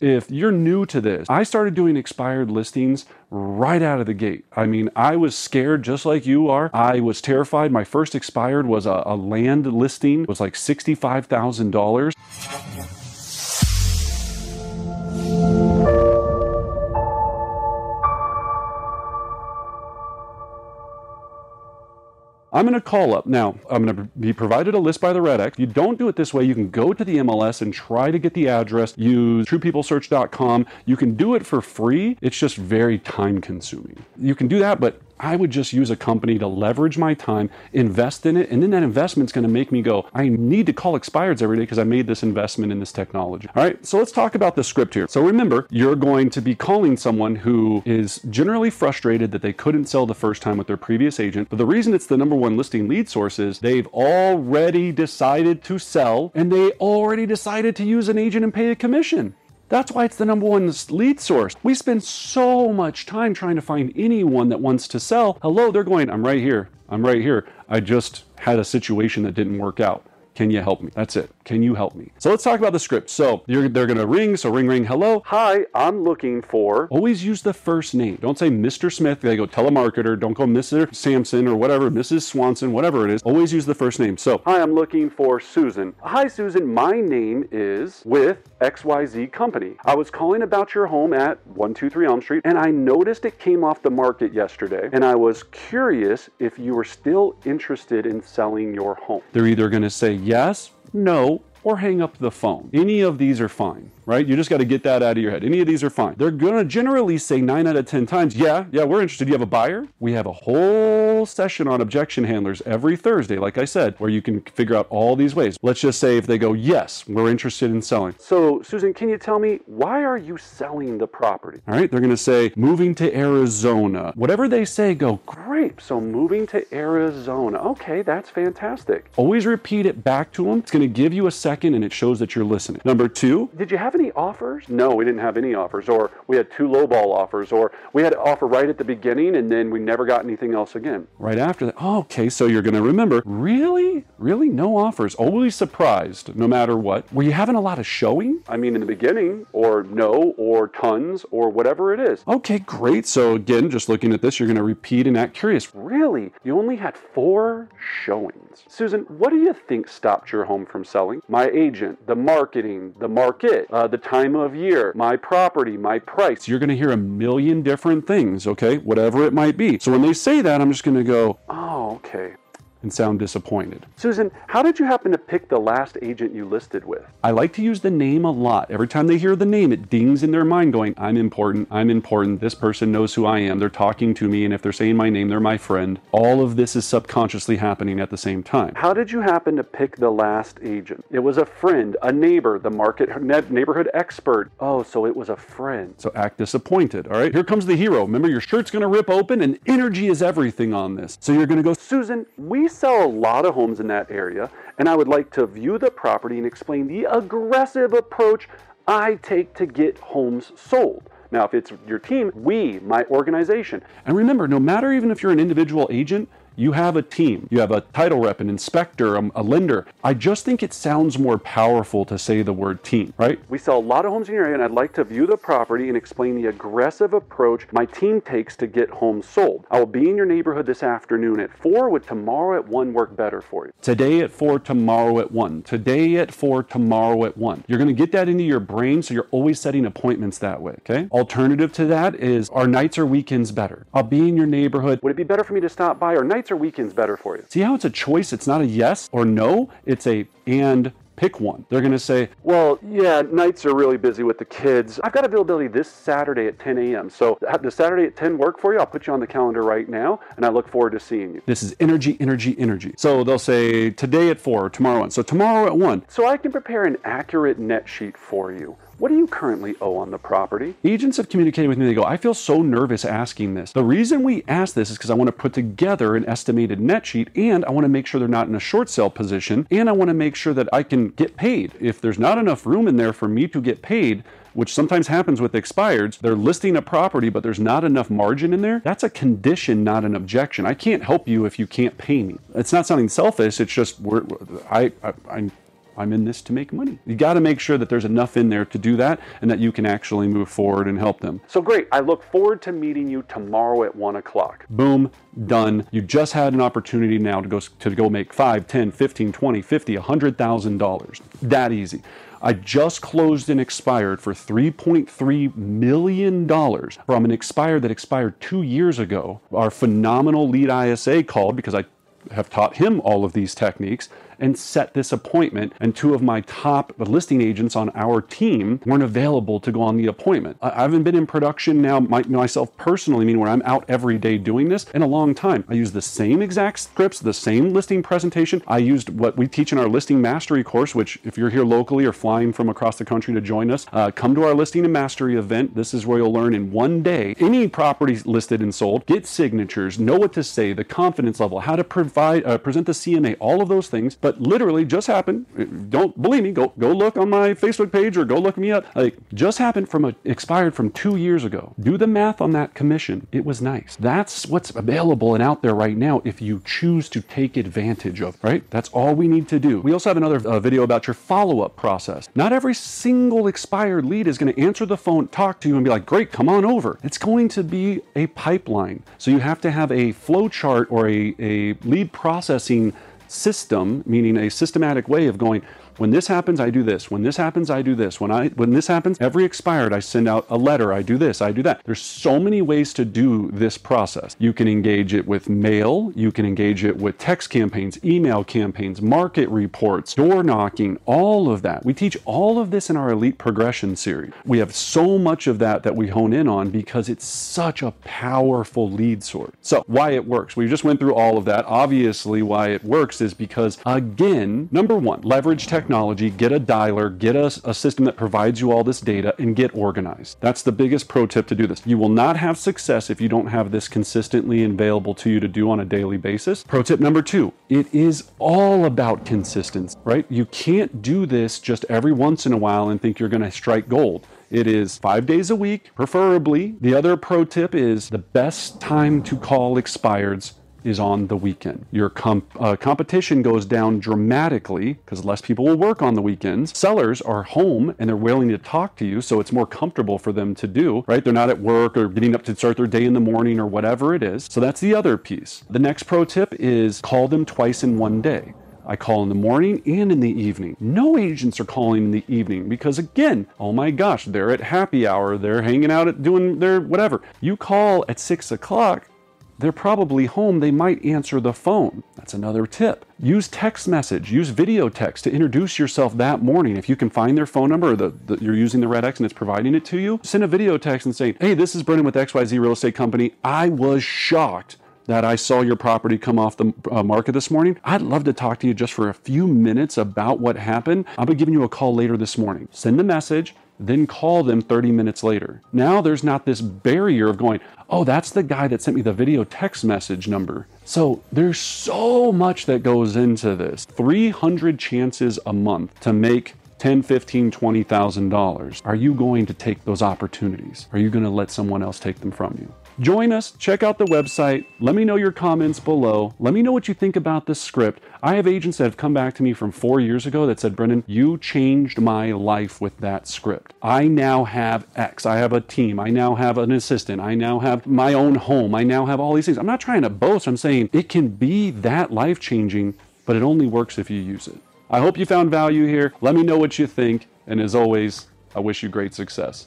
If you're new to this, I started doing expired listings right out of the gate. I mean, I was scared just like you are. I was terrified. My first expired was a, a land listing, it was like $65,000. I'm going to call up. Now, I'm going to be provided a list by the REDX. If you don't do it this way, you can go to the MLS and try to get the address, use truepeoplesearch.com. You can do it for free. It's just very time consuming. You can do that, but I would just use a company to leverage my time, invest in it, and then that investment's going to make me go, I need to call expireds every day because I made this investment in this technology. All right, so let's talk about the script here. So remember, you're going to be calling someone who is generally frustrated that they couldn't sell the first time with their previous agent. But the reason it's the number one listing lead source is they've already decided to sell and they already decided to use an agent and pay a commission. That's why it's the number one lead source. We spend so much time trying to find anyone that wants to sell. Hello, they're going, I'm right here. I'm right here. I just had a situation that didn't work out. Can you help me? That's it. Can you help me? So let's talk about the script. So they're going to ring. So ring, ring, hello. Hi, I'm looking for. Always use the first name. Don't say Mr. Smith. They go telemarketer. Don't go Mr. Sampson or whatever, Mrs. Swanson, whatever it is. Always use the first name. So, hi, I'm looking for Susan. Hi, Susan. My name is with XYZ Company. I was calling about your home at 123 Elm Street and I noticed it came off the market yesterday and I was curious if you were still interested in selling your home. They're either going to say yes, no, or hang up the phone. Any of these are fine right? You just got to get that out of your head. Any of these are fine. They're going to generally say nine out of 10 times, yeah, yeah, we're interested. You have a buyer? We have a whole session on objection handlers every Thursday, like I said, where you can figure out all these ways. Let's just say if they go, yes, we're interested in selling. So, Susan, can you tell me why are you selling the property? All right, they're going to say moving to Arizona. Whatever they say, go, great. So, moving to Arizona. Okay, that's fantastic. Always repeat it back to them. It's going to give you a second and it shows that you're listening. Number two, did you have have any offers? No, we didn't have any offers. Or we had two lowball offers. Or we had an offer right at the beginning and then we never got anything else again. Right after that. Oh, okay, so you're going to remember, really? Really? No offers. Always surprised, no matter what. Were you having a lot of showing? I mean, in the beginning, or no, or tons, or whatever it is. Okay, great. So again, just looking at this, you're going to repeat and act curious. Really? You only had four showings. Susan, what do you think stopped your home from selling? My agent, the marketing, the market, uh, the time of year, my property, my price. You're going to hear a million different things, okay? Whatever it might be. So when they say that, I'm just going to go, oh, okay and sound disappointed. Susan, how did you happen to pick the last agent you listed with? I like to use the name a lot. Every time they hear the name, it dings in their mind going, I'm important, I'm important, this person knows who I am, they're talking to me, and if they're saying my name, they're my friend. All of this is subconsciously happening at the same time. How did you happen to pick the last agent? It was a friend, a neighbor, the market neighborhood expert. Oh, so it was a friend. So act disappointed, all right? Here comes the hero. Remember, your shirt's gonna rip open, and energy is everything on this. So you're gonna go, Susan, we sell a lot of homes in that area, and I would like to view the property and explain the aggressive approach I take to get homes sold. Now, if it's your team, we, my organization. And remember, no matter even if you're an individual agent, you have a team, you have a title rep, an inspector, a, a, lender. I just think it sounds more powerful to say the word team, right? We sell a lot of homes in your area, and I'd like to view the property and explain the aggressive approach my team takes to get homes sold. I will be in your neighborhood this afternoon at 4. Would tomorrow at 1 work better for you? Today at 4, tomorrow at 1. Today at 4, tomorrow at 1. You're going to get that into your brain, so you're always setting appointments that way, okay? Alternative to that is our nights or weekends better? I'll be in your neighborhood. Would it be better for me to stop by or nights? Nights or weekends better for you? See how it's a choice? It's not a yes or no, it's a and pick one. They're going to say, well, yeah, nights are really busy with the kids. I've got availability this Saturday at 10 a.m. So does Saturday at 10 work for you? I'll put you on the calendar right now, and I look forward to seeing you. This is energy, energy, energy. So they'll say today at 4 or tomorrow at 1. So tomorrow at 1. So I can prepare an accurate net sheet for you. What do you currently owe on the property? Agents have communicated with me. They go, I feel so nervous asking this. The reason we ask this is because I want to put together an estimated net sheet and I want to make sure they're not in a short sale position and I want to make sure that I can get paid. If there's not enough room in there for me to get paid, which sometimes happens with expireds. They're listing a property, but there's not enough margin in there. That's a condition, not an objection. I can't help you if you can't pay me. It's not sounding selfish. It's just we're, I, I, I'm in this to make money. You got to make sure that there's enough in there to do that and that you can actually move forward and help them. So great. I look forward to meeting you tomorrow at one o'clock. Boom, done. You just had an opportunity now to go to go make 5, 10, 15, 20, 50, $100,000. That easy. I just closed and expired for $3.3 million from an expired that expired two years ago. Our phenomenal lead ISA called because I have taught him all of these techniques and set this appointment. And two of my top listing agents on our team weren't available to go on the appointment. I haven't been in production now my, myself personally, meaning where I'm out every day doing this in a long time. I use the same exact scripts, the same listing presentation. I used what we teach in our listing mastery course, which if you're here locally or flying from across the country to join us, uh, come to our listing and mastery event. This is where you'll learn in one day any property listed and sold, get signatures, know what to say, the confidence level, how to provide, uh, present the CMA, all of those things but literally just happened. Don't believe me? Go go look on my Facebook page or go look me up. Like just happened from a expired from two years ago. Do the math on that commission. It was nice. That's what's available and out there right now if you choose to take advantage of. Right. That's all we need to do. We also have another uh, video about your follow up process. Not every single expired lead is going to answer the phone, talk to you, and be like, "Great, come on over." It's going to be a pipeline. So you have to have a flow chart or a, a lead processing system, meaning a systematic way of going, when this happens, I do this. When this happens, I do this. When I when this happens, every expired, I send out a letter. I do this. I do that. There's so many ways to do this process. You can engage it with mail. You can engage it with text campaigns, email campaigns, market reports, door knocking, all of that. We teach all of this in our elite progression series. We have so much of that that we hone in on because it's such a powerful lead source. So why it works? We just went through all of that. Obviously, why it works is because again, number one, leverage tech technology, get a dialer, get a, a system that provides you all this data, and get organized. That's the biggest pro tip to do this. You will not have success if you don't have this consistently available to you to do on a daily basis. Pro tip number two it is all about consistency, right? You can't do this just every once in a while and think you're going to strike gold. It is five days a week, preferably. The other pro tip is the best time to call expireds is on the weekend. Your comp- uh, competition goes down dramatically because less people will work on the weekends. Sellers are home and they're willing to talk to you, so it's more comfortable for them to do, right? They're not at work or getting up to start their day in the morning or whatever it is. So that's the other piece. The next pro tip is call them twice in one day. I call in the morning and in the evening. No agents are calling in the evening because, again, oh my gosh, they're at happy hour, they're hanging out at doing their whatever. You call at six o'clock, they're probably home, they might answer the phone. That's another tip. Use text message, use video text to introduce yourself that morning. If you can find their phone number or the, the, you're using the Red X and it's providing it to you, send a video text and say, Hey, this is Brendan with XYZ Real Estate Company. I was shocked that I saw your property come off the uh, market this morning. I'd love to talk to you just for a few minutes about what happened. I'll be giving you a call later this morning. Send the message then call them 30 minutes later. Now there's not this barrier of going, oh, that's the guy that sent me the video text message number. So there's so much that goes into this. 300 chances a month to make 10, 15, 20,000 dollars. Are you going to take those opportunities? Are you going to let someone else take them from you? Join us, check out the website, let me know your comments below. Let me know what you think about this script. I have agents that have come back to me from four years ago that said, Brendan, you changed my life with that script. I now have X. I have a team. I now have an assistant. I now have my own home. I now have all these things. I'm not trying to boast. I'm saying it can be that life changing, but it only works if you use it. I hope you found value here. Let me know what you think. And as always, I wish you great success.